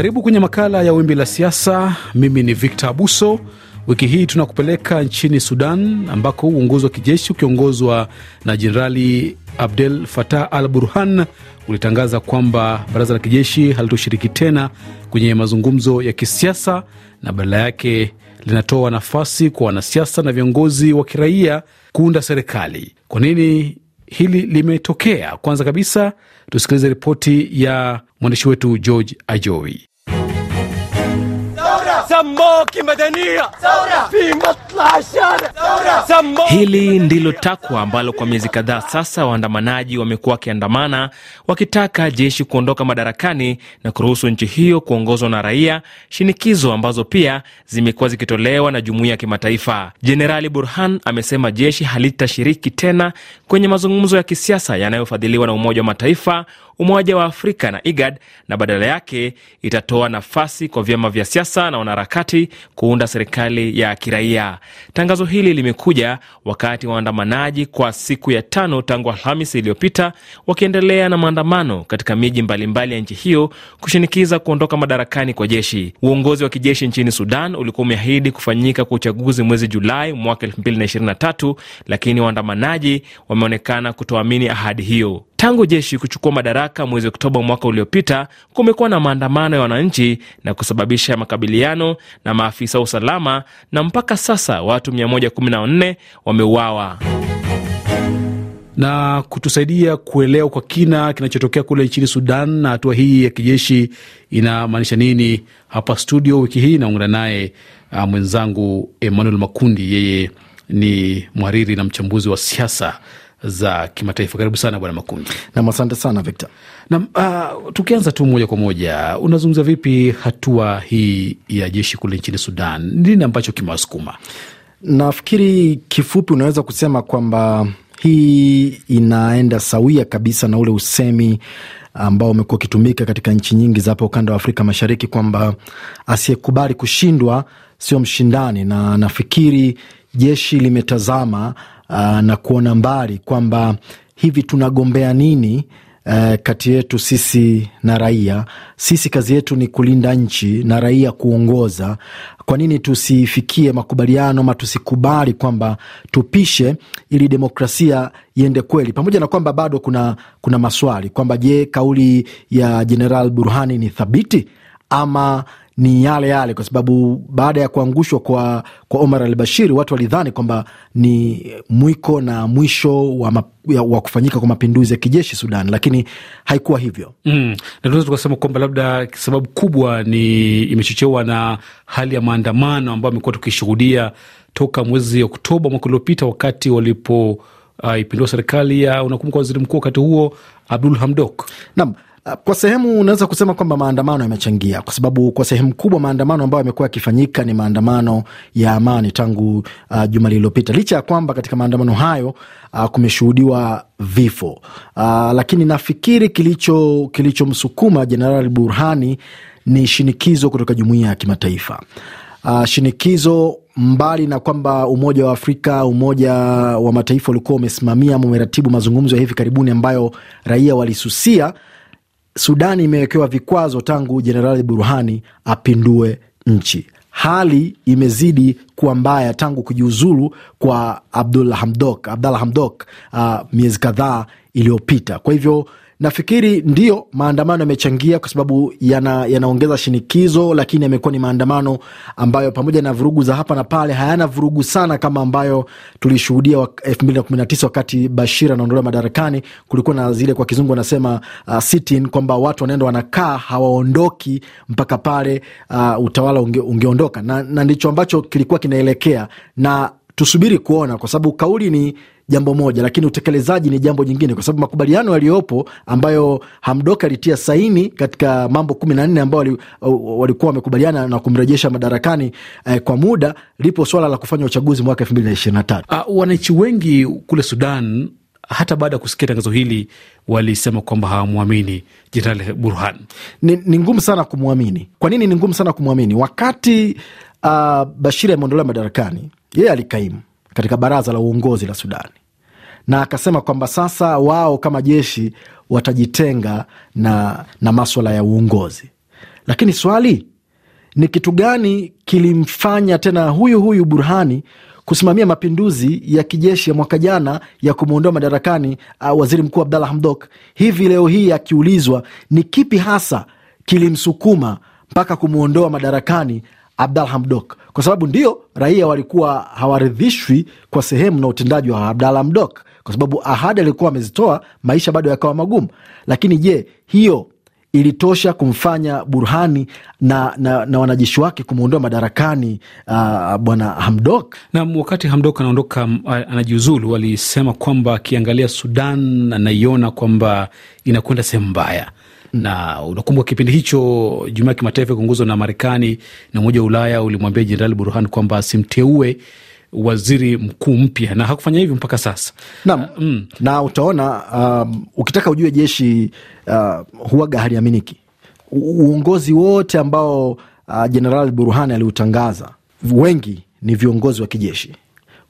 Karibu kwenye makala ya Wimbi la Siasa. Mimi ni Victor Abuso. Wiki hii tunakupeleka nchini Sudan ambako uongozi wa kijeshi ukiongozwa na Jenerali Abdel Fattah al Burhan ulitangaza kwamba baraza la kijeshi halitoshiriki tena kwenye mazungumzo ya kisiasa na badala yake linatoa nafasi kwa wanasiasa na viongozi wa kiraia kuunda serikali. Kwa nini hili limetokea? Kwanza kabisa tusikilize ripoti ya mwandishi wetu George Ajowi. Hili ndilo takwa ambalo kwa miezi kadhaa sasa waandamanaji wamekuwa wakiandamana wakitaka jeshi kuondoka madarakani na kuruhusu nchi hiyo kuongozwa na raia, shinikizo ambazo pia zimekuwa zikitolewa na jumuiya ya kimataifa. Jenerali Burhan amesema jeshi halitashiriki tena kwenye mazungumzo ya kisiasa yanayofadhiliwa na Umoja wa Mataifa, Umoja wa Afrika na IGAD na badala yake itatoa nafasi kwa vyama vya siasa na wanaharakati kuunda serikali ya kiraia. Tangazo hili limekuja wakati waandamanaji kwa siku ya tano tangu Alhamisi iliyopita wakiendelea na maandamano katika miji mbalimbali ya nchi hiyo kushinikiza kuondoka madarakani kwa jeshi. Uongozi wa kijeshi nchini Sudan ulikuwa umeahidi kufanyika kwa uchaguzi mwezi Julai mwaka 2023 lakini waandamanaji wameonekana kutoamini ahadi hiyo. Tangu jeshi kuchukua madaraka mwezi Oktoba mwaka uliopita, kumekuwa na maandamano ya wananchi na kusababisha makabiliano na maafisa wa usalama, na mpaka sasa watu 114 wameuawa na kutusaidia kuelewa kwa kina kinachotokea kule nchini Sudan na hatua hii ya kijeshi inamaanisha nini. Hapa studio wiki hii naungana naye uh, mwenzangu Emmanuel Makundi, yeye ni mhariri na mchambuzi wa siasa za kimataifa. Karibu sana bwana Makundi. Nam, asante sana Victor. Nam, uh, tukianza tu moja kwa moja, unazungumza vipi hatua hii ya jeshi kule nchini Sudan? Nini ambacho kimewasukuma? Nafikiri kifupi unaweza kusema kwamba hii inaenda sawia kabisa na ule usemi ambao umekuwa ukitumika katika nchi nyingi za hapa ukanda wa Afrika Mashariki kwamba asiyekubali kushindwa sio mshindani, na nafikiri jeshi limetazama uh, na kuona mbali kwamba hivi tunagombea nini Uh, kati yetu sisi na raia. Sisi kazi yetu ni kulinda nchi na raia kuongoza. Kwa nini tusifikie makubaliano ama tusikubali kwamba tupishe ili demokrasia iende kweli, pamoja na kwamba bado kuna, kuna maswali kwamba je, kauli ya Jeneral Burhani ni thabiti ama ni yale yale, kwa sababu baada ya kuangushwa kwa, kwa Omar al Bashir watu walidhani kwamba ni mwiko na mwisho wa, ma, wa kufanyika kwa mapinduzi ya kijeshi Sudan, lakini haikuwa hivyo mm. Na tunaweza tukasema kwamba labda sababu kubwa ni imechochewa na hali ya maandamano ambayo amekuwa tukishuhudia toka mwezi Oktoba mwaka uliopita wakati walipo uh, ipindua serikali ya unakumbuka waziri mkuu wakati huo Abdul Hamdok. Naam. Kwa sehemu unaweza kusema kwamba maandamano yamechangia, kwa sababu kwa sehemu kubwa maandamano ambayo yamekuwa yakifanyika ni maandamano ya amani tangu uh, juma lililopita, licha ya kwamba katika maandamano hayo uh, kumeshuhudiwa vifo uh, lakini nafikiri kilicho kilichomsukuma Jenerali Burhani ni shinikizo kutoka jumuiya ya kimataifa. Uh, shinikizo mbali na kwamba Umoja wa Afrika, Umoja wa Mataifa ulikuwa umesimamia ama umeratibu mazungumzo ya hivi karibuni ambayo raia walisusia Sudani imewekewa vikwazo tangu Jenerali Burhani apindue nchi. Hali imezidi kuwa mbaya tangu kujiuzulu kwa Abdullah Hamdok, Abdalla Hamdok uh, miezi kadhaa iliyopita. Kwa hivyo nafikiri ndio maandamano yamechangia kwa sababu yanaongeza shinikizo, lakini yamekuwa ni maandamano ambayo pamoja na vurugu za hapa na pale hayana vurugu sana kama ambayo tulishuhudia elfu mbili na kumi na tisa wakati Bashir anaondolewa madarakani. Kulikuwa na zile kwa kizungu wanasema uh, sit-in, kwamba watu wanaenda wanakaa hawaondoki mpaka pale uh, utawala unge, ungeondoka na, na ndicho ambacho kilikuwa kinaelekea na tusubiri kuona, kwa sababu kauli ni jambo moja, lakini utekelezaji ni jambo jingine, kwa sababu makubaliano yaliyopo ambayo Hamdok alitia saini katika mambo kumi na nne ambao walikuwa wamekubaliana na kumrejesha madarakani eh, kwa muda, lipo swala la kufanya uchaguzi mwaka elfu mbili na ishirini na tatu. Uh, wananchi wengi kule Sudan hata baada ya kusikia tangazo hili walisema kwamba hawamwamini Jenerali Burhan. Ni, ngumu sana kumwamini. Kwa nini ni ngumu sana kumwamini? Wakati uh, Bashir ameondolewa madarakani, yeye alikaimu katika baraza la uongozi la Sudani na akasema kwamba sasa wao kama jeshi watajitenga na, na maswala ya uongozi lakini swali ni kitu gani kilimfanya tena huyu huyu Burhani kusimamia mapinduzi ya kijeshi ya mwaka jana ya kumwondoa madarakani uh, waziri mkuu Abdalla Hamdok. Hivi leo hii akiulizwa ni kipi hasa kilimsukuma mpaka kumwondoa madarakani Abdalla Hamdok, kwa sababu ndio raia walikuwa hawaridhishwi kwa sehemu na utendaji wa Abdalla Hamdok, kwa sababu ahadi alikuwa amezitoa, maisha bado yakawa magumu. Lakini je, hiyo ilitosha kumfanya Burhani na, na, na wanajeshi wake kumwondoa madarakani uh, bwana Hamdok. Na wakati Hamdok anaondoka anajiuzulu, alisema kwamba akiangalia Sudan anaiona kwamba inakwenda sehemu mbaya na unakumbuka kipindi hicho jumuiya ya kimataifa ikiongozwa na Marekani na Umoja wa Ulaya ulimwambia Jenerali Burhan kwamba asimteue waziri mkuu mpya na hakufanya hivyo mpaka sasa. Na, uh, mm. na utaona um, ukitaka ujue jeshi uh, huaga haliaminiki. Uongozi wote ambao Jenerali uh, Burhani aliutangaza, wengi ni viongozi wa kijeshi,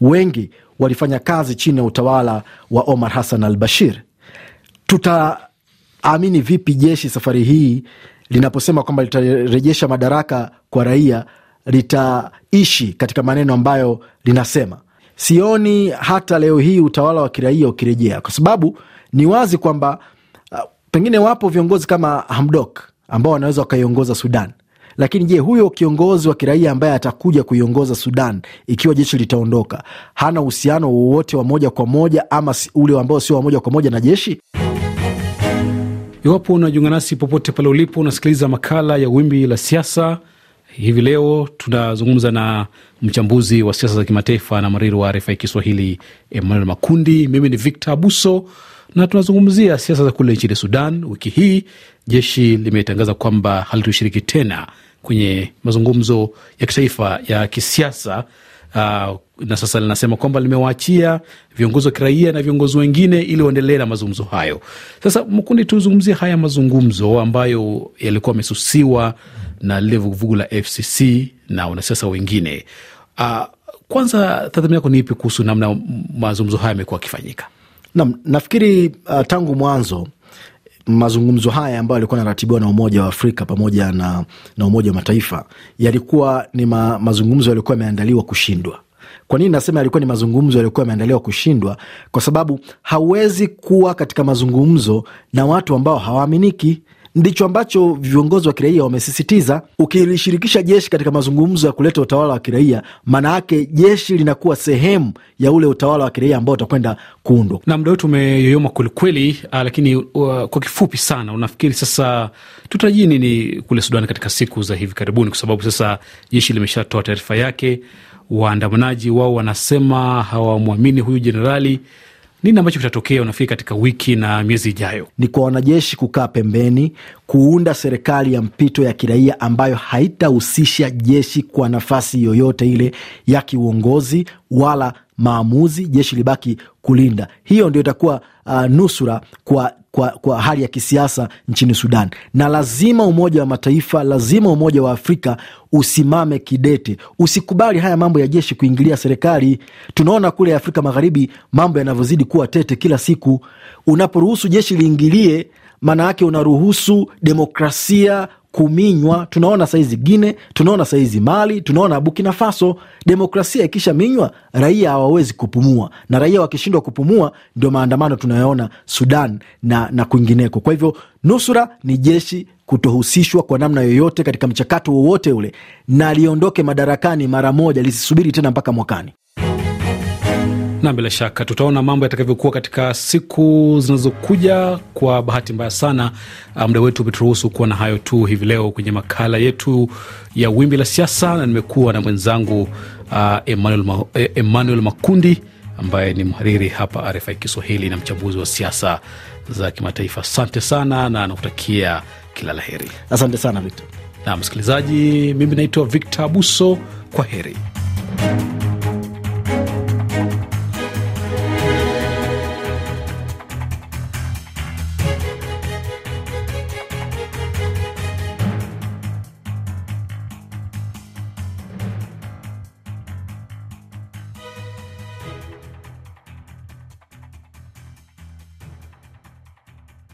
wengi walifanya kazi chini ya utawala wa Omar Hassan al Bashir. Tutaamini vipi jeshi safari hii linaposema kwamba litarejesha madaraka kwa raia litaishi katika maneno ambayo linasema. Sioni hata leo hii utawala wa kiraia ukirejea, kwa sababu ni wazi kwamba uh, pengine wapo viongozi kama Hamdok ambao wanaweza wakaiongoza Sudan, lakini je, huyo kiongozi wa kiraia ambaye atakuja kuiongoza Sudan ikiwa jeshi litaondoka, hana uhusiano wowote wa moja kwa moja ama ule ambao sio wa moja kwa moja na jeshi? Iwapo unajiunga nasi popote pale ulipo, unasikiliza makala ya Wimbi la Siasa. Hivi leo tunazungumza na mchambuzi wa siasa za kimataifa na mariri wa RFI Kiswahili, Emmanuel Makundi. Mimi ni Victor Abuso na tunazungumzia siasa za kule nchini Sudan. Wiki hii jeshi limetangaza kwamba halitushiriki tena kwenye mazungumzo ya kitaifa ya kisiasa uh, na sasa linasema kwamba limewaachia viongozi wa kiraia na viongozi wengine ili waendelee na mazungumzo hayo. Sasa Mkundi, tuzungumzie haya mazungumzo ambayo yalikuwa yamesusiwa na lile vuguvugu la FCC na wanasiasa wengine. Uh, kwanza tathmini yako ni ipi kuhusu namna mazungumzo haya yamekuwa akifanyika? Nam, nafikiri uh, tangu mwanzo mazungumzo haya ambayo yalikuwa yanaratibiwa na Umoja wa Afrika pamoja na, na Umoja wa Mataifa yalikuwa ni ma, mazungumzo yalikuwa yameandaliwa kushindwa. Kwa nini nasema yalikuwa ni mazungumzo yaliyokuwa yameandaliwa kushindwa? Kwa sababu hauwezi kuwa katika mazungumzo na watu ambao hawaaminiki. Ndicho ambacho viongozi wa kiraia wamesisitiza. Ukilishirikisha jeshi katika mazungumzo ya kuleta utawala wa kiraia, maana yake jeshi linakuwa sehemu ya ule utawala wa kiraia ambao utakwenda kuundwa. Na muda wetu umeyoyoma kwelikweli, lakini uh, kwa kifupi sana, unafikiri sasa tutarajie nini kule Sudan katika siku za hivi karibuni? Kwa sababu sasa jeshi limeshatoa taarifa yake, waandamanaji wao wanasema hawamwamini huyu jenerali nini ambacho kitatokea unafikiri katika wiki na miezi ijayo? Ni kwa wanajeshi kukaa pembeni, kuunda serikali ya mpito ya kiraia ambayo haitahusisha jeshi kwa nafasi yoyote ile ya kiuongozi wala maamuzi. Jeshi libaki kulinda. Hiyo ndio itakuwa uh, nusura kwa kwa, kwa hali ya kisiasa nchini Sudan, na lazima Umoja wa Mataifa, lazima Umoja wa Afrika usimame kidete, usikubali haya mambo ya jeshi kuingilia serikali. Tunaona kule Afrika Magharibi mambo yanavyozidi kuwa tete kila siku. Unaporuhusu jeshi liingilie, maana yake unaruhusu demokrasia kuminywa. Tunaona saizi Guine, tunaona saizi Mali, tunaona Burkina Faso. Demokrasia ikisha minywa, raia hawawezi kupumua, na raia wakishindwa kupumua, ndio maandamano tunayoona Sudan na, na kwingineko. Kwa hivyo nusura ni jeshi kutohusishwa kwa namna yoyote katika mchakato wowote ule, na liondoke madarakani mara moja, lisisubiri tena mpaka mwakani na bila shaka tutaona mambo yatakavyokuwa katika siku zinazokuja. Kwa bahati mbaya sana, muda wetu umeturuhusu kuwa na hayo tu hivi leo kwenye makala yetu ya Wimbi la Siasa, na nimekuwa na mwenzangu uh, Emmanuel, Ma, Emmanuel Makundi ambaye ni mhariri hapa RFI Kiswahili na mchambuzi wa siasa za kimataifa. Asante sana na nakutakia kila la heri. Asante sana Victor. Na msikilizaji, mimi naitwa Victor Abuso. Kwa heri.